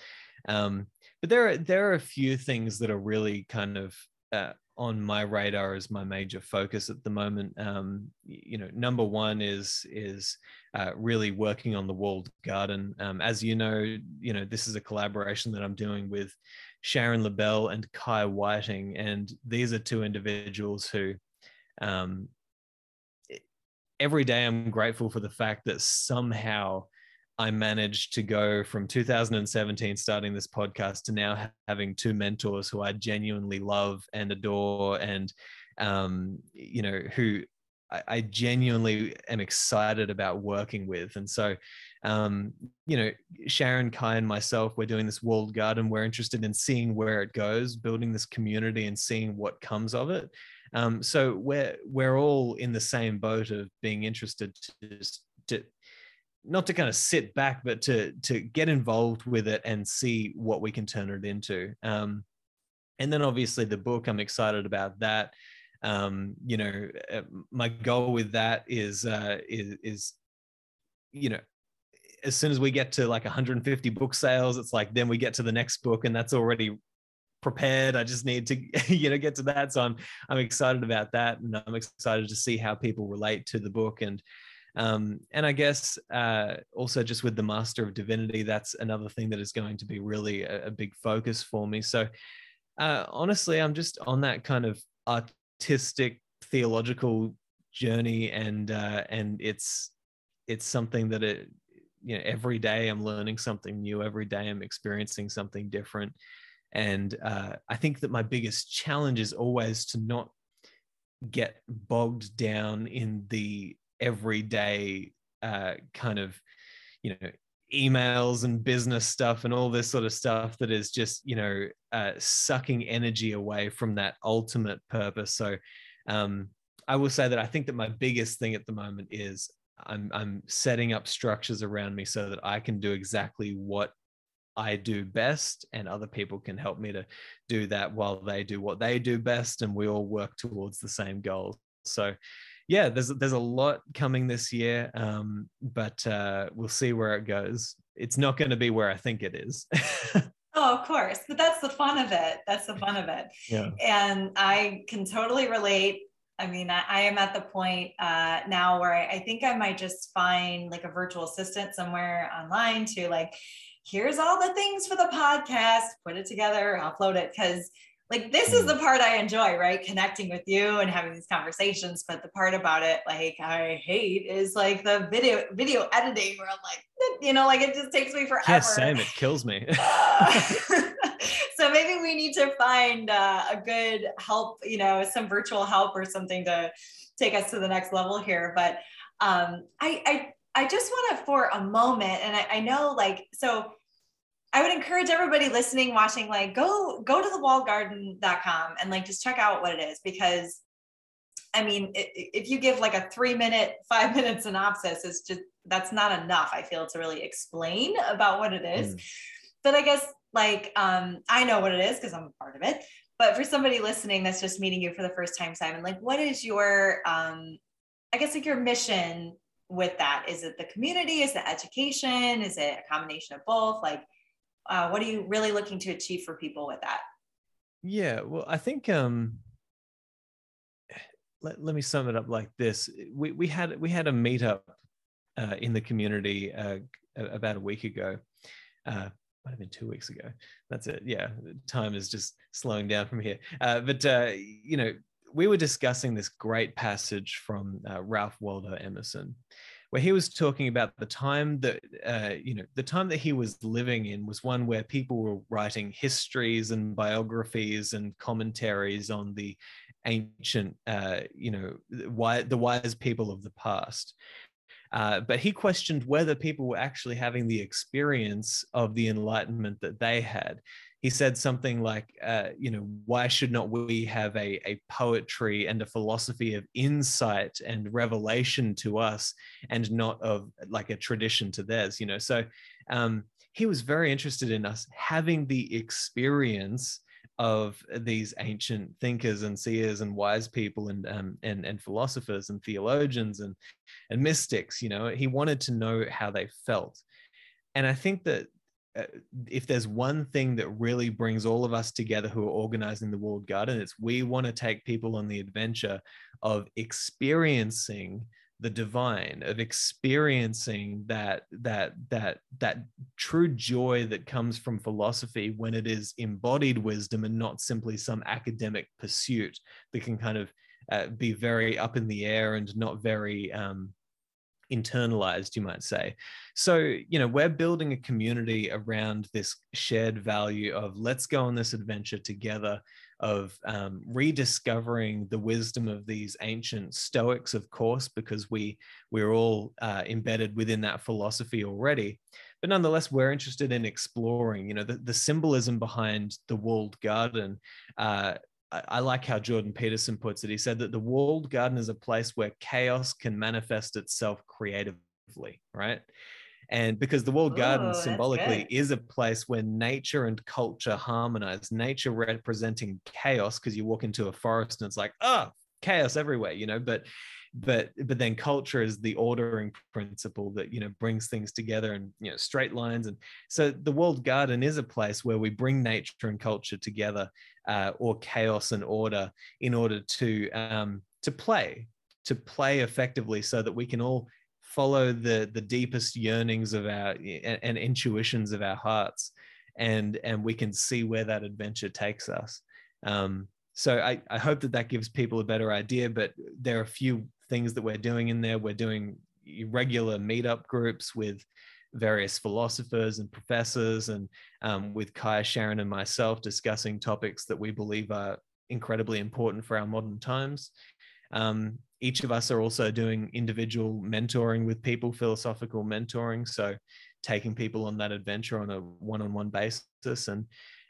Um but there are there are a few things that are really kind of uh, on my radar as my major focus at the moment. Um, you know, number one is is uh, really working on the walled garden. Um, as you know, you know this is a collaboration that I'm doing with Sharon Lebell and Kai Whiting, and these are two individuals who. Um, every day I'm grateful for the fact that somehow I managed to go from 2017 starting this podcast to now having two mentors who I genuinely love and adore, and um, you know who I, I, genuinely am excited about working with. And so, um, you know, Sharon, Kai, and myself, we're doing this walled garden. We're interested in seeing where it goes, building this community, and seeing what comes of it. Um, so we're we're all in the same boat of being interested to, to not to kind of sit back, but to to get involved with it and see what we can turn it into. Um, and then obviously the book, I'm excited about that. Um, you know, uh, my goal with that is uh, is is you know as soon as we get to like 150 book sales, it's like then we get to the next book, and that's already prepared. I just need to, you know, get to that. So I'm I'm excited about that, and I'm excited to see how people relate to the book. And um, and I guess uh, also just with the Master of Divinity, that's another thing that is going to be really a, a big focus for me. So uh, honestly, I'm just on that kind of artistic theological journey, and uh, and it's it's something that it you know every day I'm learning something new. Every day I'm experiencing something different, and uh, I think that my biggest challenge is always to not get bogged down in the everyday uh, kind of you know emails and business stuff and all this sort of stuff that is just you know uh, sucking energy away from that ultimate purpose. So um, i will say that i think that my biggest thing at the moment is i'm i'm setting up structures around me so that i can do exactly what i do best and other people can help me to do that while they do what they do best and we all work towards the same goal. So yeah, there's there's a lot coming this year, um, but uh, we'll see where it goes. It's not going to be where I think it is. oh, of course, but that's the fun of it. That's the fun of it. Yeah. And I can totally relate I mean, I, I am at the point uh, now where I, I think I might just find like a virtual assistant somewhere online to like, here's all the things for the podcast, put it together, upload it. Cause like this is the part I enjoy, right? Connecting with you and having these conversations. But the part about it, like I hate, is like the video video editing, where I'm like, you know, like it just takes me forever. Yes, same. It kills me. uh, so maybe we need to find uh, a good help, you know, some virtual help or something to take us to the next level here. But um, I, I I just want to for a moment, and I, I know like so I would encourage everybody listening, watching, like go go to thewalledgarden.com and like just check out what it is because I mean, if you give like a three minute, five minute synopsis, it's just that's not enough. I feel to really explain about what it is. Mm. But I guess like um, I know what it is because I'm a part of it. But for somebody listening that's just meeting you for the first time, Simon, like what is your um, I guess like your mission with that? Is it the community? Is it education? Is it a combination of both? Like uh, what are you really looking to achieve for people with that? Yeah well i think um let, let me sum it up like this. We, we had we had a meetup uh, in the community uh, about a week ago. Uh, might have been two weeks ago. That's it. Yeah time is just slowing down from here. Uh, but uh, you know we were discussing this great passage from uh, ralph waldo emerson where he was talking about the time that uh, you know the time that he was living in was one where people were writing histories and biographies and commentaries on the ancient uh, you know why the wise people of the past. Uh, but he questioned whether people were actually having the experience of the enlightenment that they had he said something like, uh, you know, why should not we have a, a poetry and a philosophy of insight and revelation to us and not of like a tradition to theirs, you know? So um, he was very interested in us having the experience of these ancient thinkers and seers and wise people and um, and and philosophers and theologians and and mystics you know he wanted to know how they felt and i think that if there's one thing that really brings all of us together who are organizing the walled garden it's we want to take people on the adventure of experiencing the divine of experiencing that that that that true joy that comes from philosophy when it is embodied wisdom and not simply some academic pursuit that can kind of uh, be very up in the air and not very um, internalized, you might say. So, you know, we're building a community around this shared value of let's go on this adventure together, of um, rediscovering the wisdom of these ancient Stoics, of course, because we we're all uh, embedded within that philosophy already. But nonetheless, we're interested in exploring, you know, the, the symbolism behind the walled garden. Uh, I like how Jordan Peterson puts it. He said that the walled garden is a place where chaos can manifest itself creatively, right? And because the walled garden symbolically is a place where nature and culture harmonize, nature representing chaos, because you walk into a forest and it's like, oh, chaos everywhere, you know, but but but then culture is the ordering principle that you know brings things together and you know straight lines. And so the walled garden is a place where we bring nature and culture together uh, or chaos and order in order to um, to play to play effectively so that we can all follow the the deepest yearnings of our and, and intuitions of our hearts and and we can see where that adventure takes us. Um, so I, I hope that that gives people a better idea but there are a few things that we're doing in there. We're doing regular meetup groups with various philosophers and professors, and um, with Kai, Sharon, and myself discussing topics that we believe are incredibly important for our modern times. Um, each of us are also doing individual mentoring with people, philosophical mentoring. So, taking people on that adventure on a one on one basis. And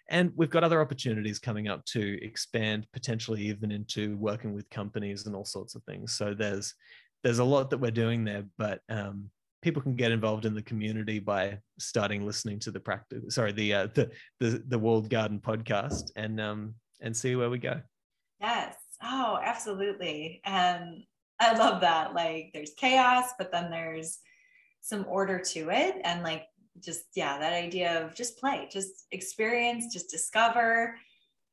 and we've got other opportunities coming up to expand potentially even into working with companies and all sorts of things. So there's there's a lot that we're doing there but um, people can get involved in the community by starting listening to the practice sorry the uh, the, the the walled garden podcast and um and see where we go. Yes. Oh absolutely. And i love that like there's chaos but then there's some order to it and like just yeah that idea of just play just experience just discover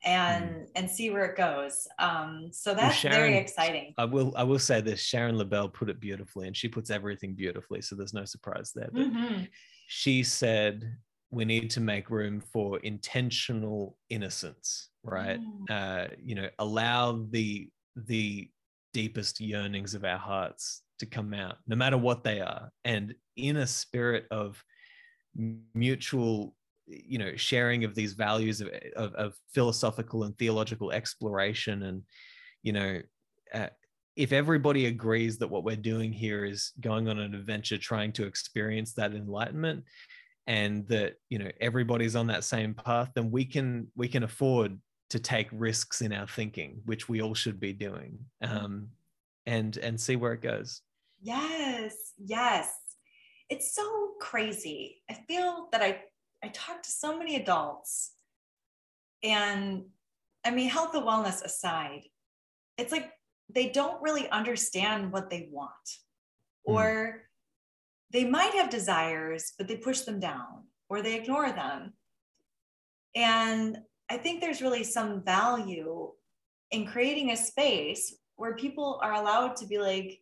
and mm. and see where it goes. Um, so that's well, Sharon, very exciting. I will I will say this: Sharon Lebell put it beautifully, and she puts everything beautifully. So there's no surprise there. But mm-hmm. she said we need to make room for intentional innocence, right? Mm. Uh, you know, allow the the deepest yearnings of our hearts to come out, no matter what they are, and in a spirit of mutual you know sharing of these values of, of, of philosophical and theological exploration. And you know uh, if everybody agrees that what we're doing here is going on an adventure trying to experience that enlightenment and that you know everybody's on that same path then we can we can afford to take risks in our thinking which we all should be doing um, and and see where it goes. Yes yes it's so crazy i feel that i I talk to so many adults, and I mean, health and wellness aside, it's like they don't really understand what they want, mm. or they might have desires, but they push them down or they ignore them. And I think there's really some value in creating a space where people are allowed to be like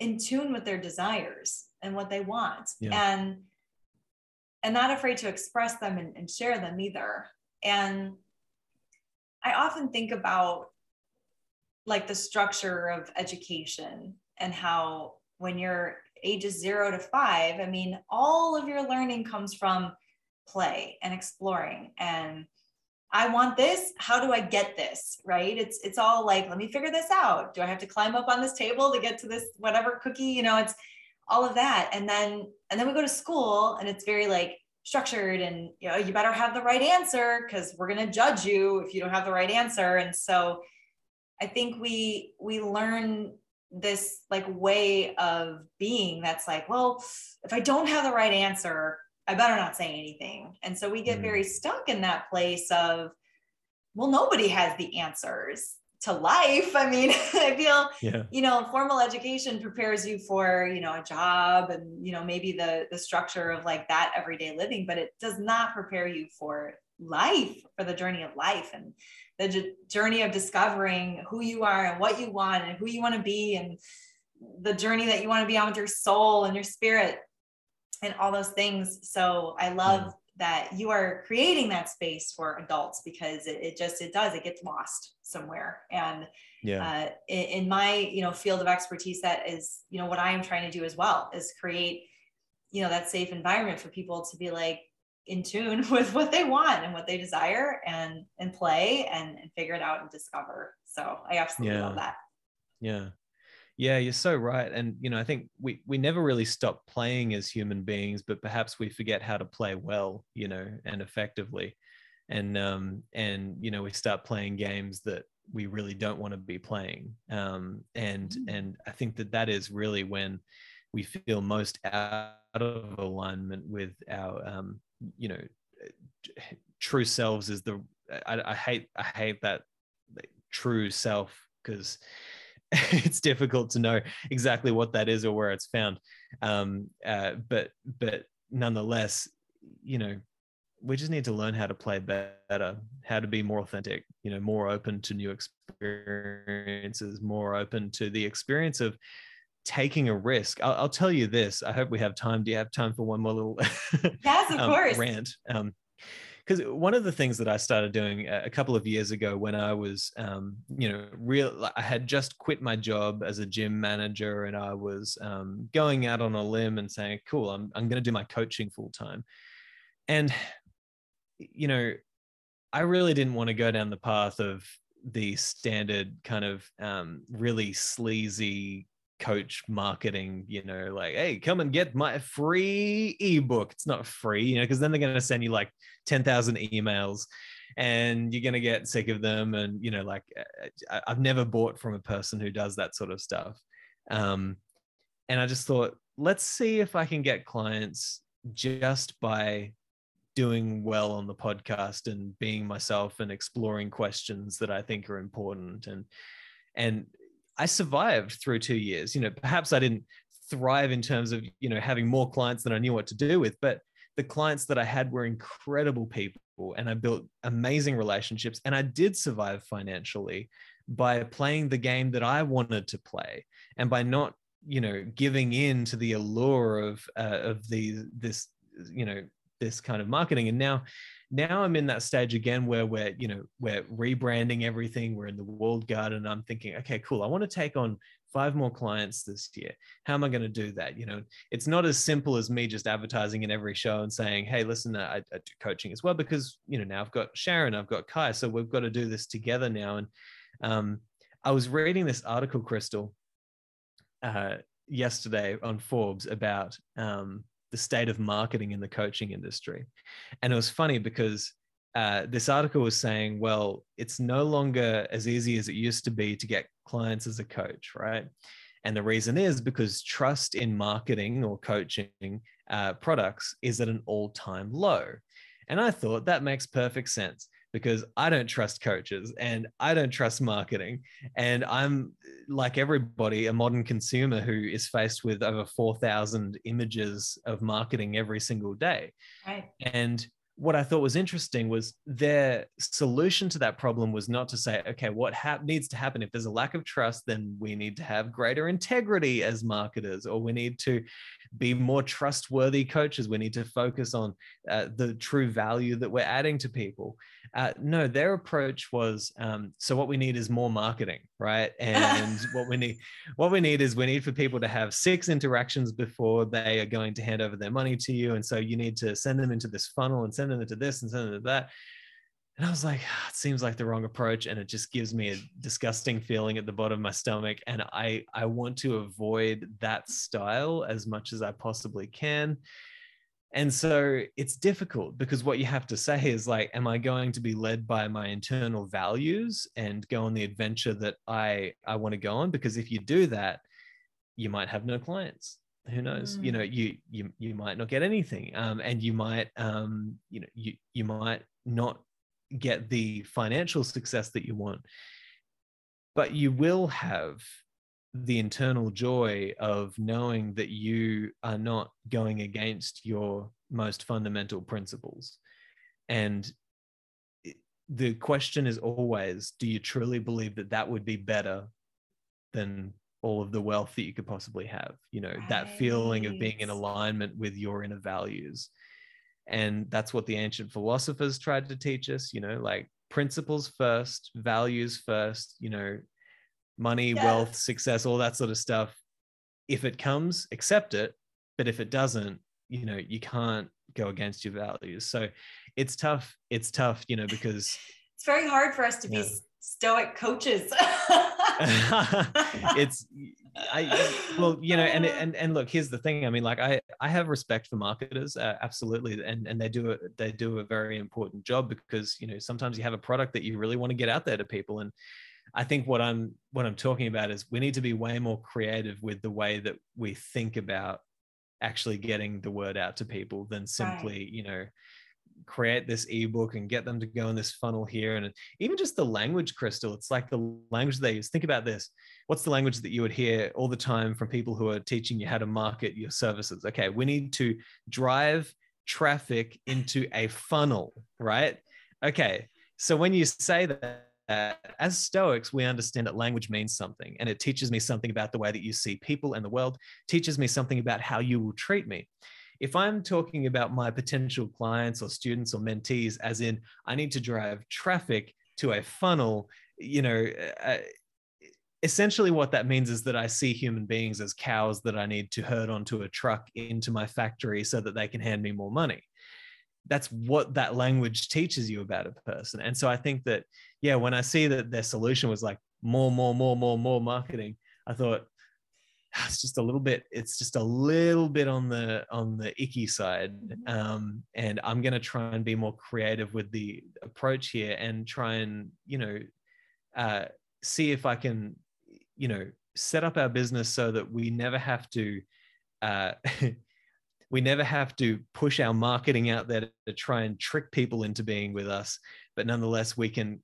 in tune with their desires and what they want. Yeah. And and not afraid to express them and, and share them either. And I often think about like the structure of education and how when you're ages zero to five, I mean, all of your learning comes from play and exploring and I want this. How do I get this? Right? It's it's all like, let me figure this out. Do I have to climb up on this table to get to this whatever cookie? You know, it's all of that. And then and then we go to school and it's very like structured and you know you better have the right answer because we're going to judge you if you don't have the right answer. And so i think we we learn this like way of being that's like well if i don't have the right answer i better not say anything. And so we get mm. very stuck in that place of well nobody has the answers to life. I mean, I feel, yeah. you know, formal education prepares you for, you know, a job and, you know, maybe the the structure of like that everyday living, but it does not prepare you for life, for the journey of life and the j- journey of discovering who you are and what you want and who you want to be and the journey that you want to be on with your soul and your spirit and all those things. So I love yeah that you are creating that space for adults because it, it just it does it gets lost somewhere. And yeah. uh, in, in, my you know field of expertise that is you know what i am trying to do as well is create you know that safe environment for people to be like in tune with what they want and what they desire and and play and, and figure it out and discover. So i absolutely yeah. love that. Yeah yeah, you're so right. And you know, I think we we never really stop playing as human beings, but perhaps we forget how to play well, you know, and effectively. And um and you know, we start playing games that we really don't want to be playing. Um and mm. and I think that that is really when we feel most out of alignment with our um you know true selves is the I, I hate I hate that true self because it's difficult to know exactly what that is or where it's found. Um, uh, but but nonetheless, you know, we just need to learn how to play better, how to be more authentic, you know, more open to new experiences, more open to the experience of taking a risk. I'll, I'll tell you this. I hope we have time. Do you have time for one more little yes, of um, course. rant? Um, because one of the things that I started doing a couple of years ago when I was, um, you know, real, I had just quit my job as a gym manager and I was um, going out on a limb and saying, cool, I'm, I'm going to do my coaching full time. And, you know, I really didn't want to go down the path of the standard kind of um, really sleazy coach marketing, you know, like, hey, come and get my free ebook. It's not free, you know, because then they're going to send you like 10,000 emails and you're going to get sick of them. And, you know, like I've never bought from a person who does that sort of stuff. Um, and I just thought, let's see if I can get clients just by doing well on the podcast and being myself and exploring questions that I think are important and and I survived through two years. You know, perhaps I didn't thrive in terms of you know having more clients than I knew what to do with, but the clients that I had were incredible people and I built amazing relationships and I did survive financially by playing the game that I wanted to play and by not, you know, giving in to the allure of uh, of the this you know this kind of marketing and now now i'm in that stage again where we're you know we're rebranding everything we're in the walled garden i'm thinking okay cool i want to take on five more clients this year. How am i going to do that? You know it's not as simple as me just advertising in every show and saying hey listen I, I do coaching as well because you know now i've got sharon i've got kai so we've got to do this together now. And um, i was reading this article crystal uh, yesterday on forbes about um, the state of marketing in the coaching industry. And it was funny because uh, this article was saying, well, it's no longer as easy as it used to be to get clients as a coach, right? And the reason is because trust in marketing or coaching uh, products is at an all time low. And I thought that makes perfect sense because I don't trust coaches and I don't trust marketing. And I'm like everybody, a modern consumer who is faced with over 4,000 images of marketing every single day. Right. And what I thought was interesting was their solution to that problem was not to say, okay, what ha- needs to happen if there's a lack of trust, then we need to have greater integrity as marketers, or we need to be more trustworthy coaches. We need to focus on uh, the true value that we're adding to people. Uh, no, their approach was um, so what we need is more marketing, right? And what we need, what we need is we need for people to have six interactions before they are going to hand over their money to you, and so you need to send them into this funnel and send them into this and send them to that. And I was like, oh, it seems like the wrong approach, and it just gives me a disgusting feeling at the bottom of my stomach. And I I want to avoid that style as much as I possibly can and so it's difficult because what you have to say is like am i going to be led by my internal values and go on the adventure that i i want to go on because if you do that you might have no clients who knows mm. you know you you you might not get anything um, and you might um, you know you you might not get the financial success that you want but you will have the internal joy of knowing that you are not going against your most fundamental principles. And the question is always do you truly believe that that would be better than all of the wealth that you could possibly have? You know, right. that feeling of being in alignment with your inner values. And that's what the ancient philosophers tried to teach us, you know, like principles first, values first, you know, money, yeah. wealth, success, all that sort of stuff. If it comes, accept it. But if it doesn't, you know, you can't go against your values. So it's tough. It's tough, you know, because it's very hard for us to be stoic coaches. it's I well, you know, and and and look, here's the thing. I mean, like I I have respect for marketers, uh, absolutely, and and they do a they do a very important job because you know sometimes you have a product that you really want to get out there to people, and I think what I'm what I'm talking about is we need to be way more creative with the way that we think about actually getting the word out to people than simply, right. you know, create this ebook and get them to go in this funnel here. And even just the language crystal it's like the language they use. Think about this. What's the language that you would hear all the time from people who are teaching you how to market your services? Okay we need to drive traffic into a funnel right? Okay so when you say that uh, as Stoics, we understand that language means something, and it teaches me something about the way that you see people and the world, teaches me something about how you will treat me. If I'm talking about my potential clients or students or mentees, as in I need to drive traffic to a funnel, you know, uh, uh essentially what that means is that I see human beings as cows that I need to herd onto a truck into my factory so that they can hand me more money. That's what that language teaches you about a person. And so i think that yeah when i see that their solution was like more more more more more marketing i thought it's just a little bit it's just a little bit on the on the icky side mm-hmm. um, and i'm going to try and be more creative with the approach here and try and you know uh, see if i can you know set up our business so that we never have to uh, we never have to push our marketing out there to try and trick people into being with us but nonetheless we can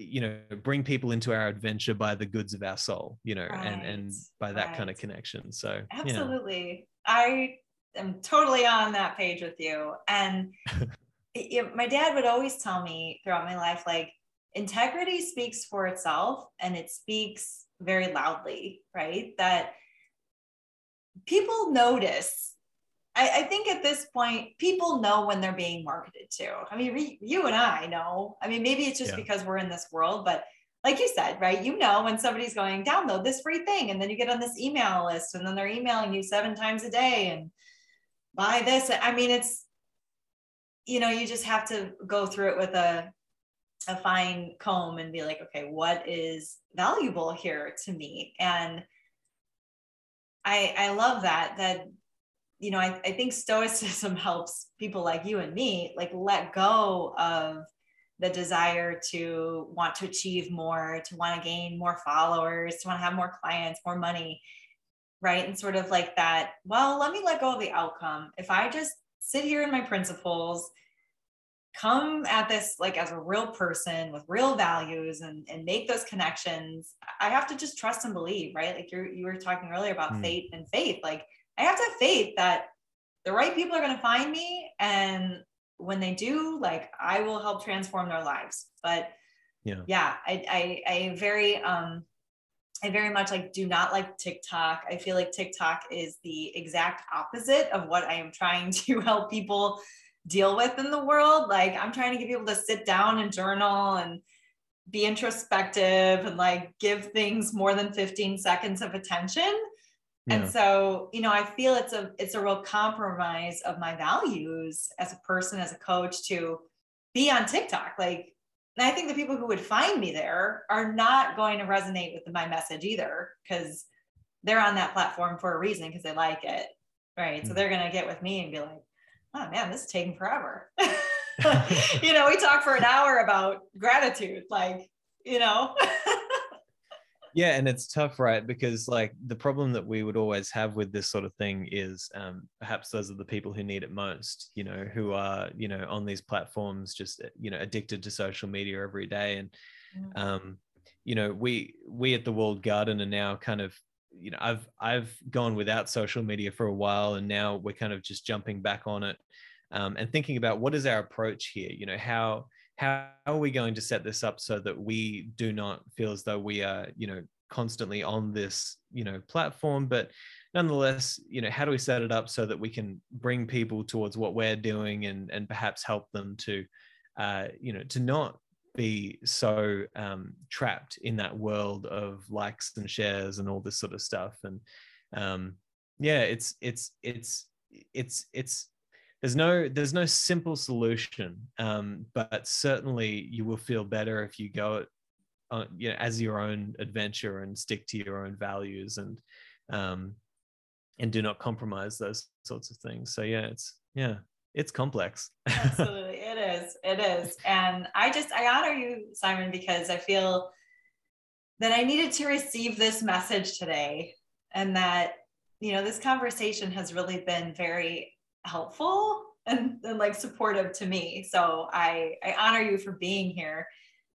you know bring people into our adventure by the goods of our soul you know right, and and by that right. kind of connection so absolutely yeah. i am totally on that page with you. And it, my dad would always tell me throughout my life, like, integrity speaks for itself and it speaks very loudly, right? That people notice. I, I, think at this point, people know when they're being marketed to. I mean, re, you and I know. I mean, maybe it's just yeah. because we're in this world, but like you said, right? You know when somebody's going download this free thing, and then you get on this email list, and then they're emailing you seven times a day and buy this. I mean, it's you know, you just have to go through it with a a fine comb and be like, okay, what is valuable here to me? And I I love that that you know, I, I think stoicism helps people like you and me like let go of the desire to want to achieve more, to want to gain more followers, to want to have more clients, more money, right? And sort of like that, well, let me let go of the outcome. If I just sit here in my principles, come at this like as a real person with real values and, and make those connections, I have to just trust and believe, right? Like you you were talking earlier about mm. fate and faith. Like I have to have faith that the right people are going to find me and when they do, like I will help transform their lives. But yeah, yeah, I, I, I very, um, I very much like do not like TikTok. I feel like TikTok is the exact opposite of what I am trying to help people deal with in the world. Like I'm trying to get people to sit down and journal and be introspective and like give things more than 15 seconds of attention and so you know i feel it's a it's a real compromise of my values as a person as a coach to be on tiktok like and i think the people who would find me there are not going to resonate with my message either because they're on that platform for a reason because they like it right mm-hmm. so mm. they're going to get with me and be like oh man this is taking forever you know we talk for an hour about gratitude like you know yeah and it's tough right because like the problem that we would always have with this sort of thing is um, perhaps those are the people who need it most you know who are you know on these platforms just you know addicted to social media every day and um, you know we we at the walled garden are now kind of you know i've i've gone without social media for a while and now we're kind of just jumping back on it um, and thinking about what is our approach here you know how how are we going to set this up so that we do not feel as though we are you know constantly on this you know platform? But nonetheless you know how do we set it up so that we can bring people towards what we're doing and and perhaps help them to uh, you know to not be so um, trapped in that world of likes and shares and all this sort of stuff? And um, yeah it's it's it's it's it's there's no there's no simple solution um, but certainly you will feel better if you go uh, you know as your own adventure and stick to your own values and um, and do not compromise those sorts of things. So yeah it's yeah it's complex. Absolutely. It is. It is. And i just i honor you simon because i feel that i needed to receive this message today and that you know this conversation has really been very helpful and, and like supportive to me. So I, I honor you for being here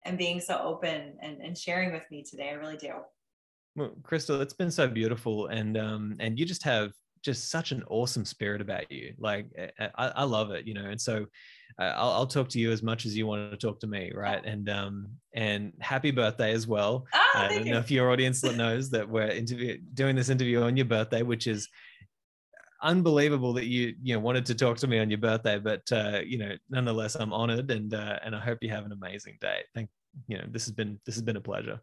and being so open and, and sharing with me today. I really do. Well, Crystal, it's been so beautiful. And, um, and you just have just such an awesome spirit about you. Like eh, eh, I, I love it, you know? And so uh, I'll, I'll, talk to you as much as you want to talk to me. Right. And, um, and happy birthday as well. Oh, I don't you. know if your audience knows that we're interview doing this interview on your birthday, which is unbelievable that you you know wanted to talk to me on your birthday but uh, you know nonetheless i'm honored and uh, and i hope you have an amazing day. Thank you know this has been this has been a pleasure.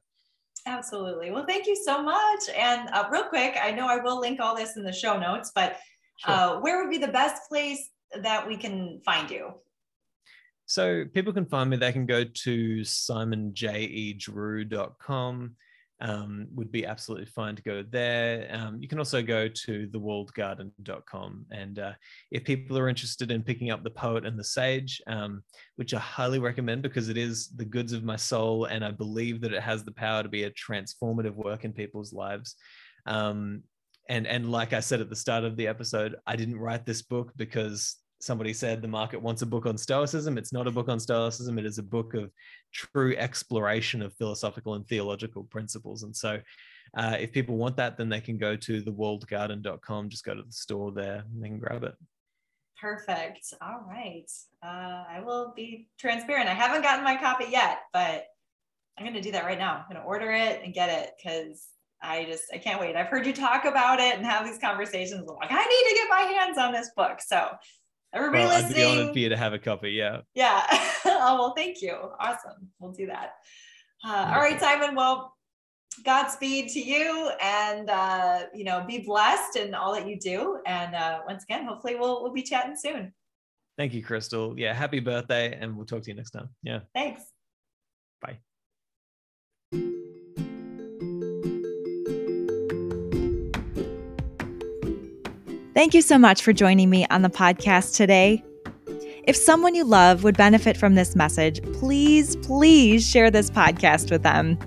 Absolutely. Well thank you so much. And uh, real quick i know i will link all this in the show notes but sure. Uh, where would be the best place that we can find you? So people can find me they can go to simonjedrew.com um, would be absolutely fine to go there. Um, you can also go to thewalledgarden.com. And uh, if people are interested in picking up The Poet and the Sage, um, which I highly recommend because it is the goods of my soul, and I believe that it has the power to be a transformative work in people's lives. Um, and, and like I said at the start of the episode, I didn't write this book because somebody said the market wants a book on stoicism it's not a book on stoicism it is a book of true exploration of philosophical and theological principles and so uh, if people want that, then they can go to thewalledgarden.com. Just go to the store there and they can grab it. Perfect. All right. Uh, I will be transparent. I haven't gotten my copy yet, but I'm going to do that right now. I'm going to order it and get it because I just I can't wait. I've heard you talk about it and have these conversations. I'm like, I need to get my hands on this book. So everybody well, listening, I'd be honored for you to have a copy. Yeah. Yeah. oh well, thank you. Awesome. We'll do that. Uh, all right, Simon. Well, Godspeed to you, and uh, you know, be blessed in all that you do. And uh, once again, hopefully, we'll we'll be chatting soon. Thank you, Crystal. Yeah, happy birthday, and we'll talk to you next time. Yeah. Thanks. Thank you so much for joining me on the podcast today. If someone you love would benefit from this message, please, please share this podcast with them.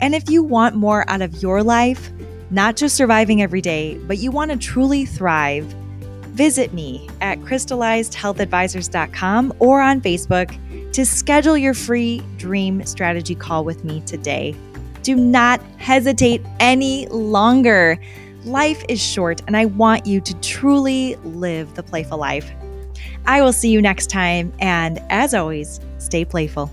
And if you want more out of your life, not just surviving every day, but you want to truly thrive, visit me at crystallizedhealthadvisors.com or on Facebook to schedule your free dream strategy call with me today. Do not hesitate any longer. Life is short, and I want you to truly live the playful life. I will see you next time, and as always, stay playful.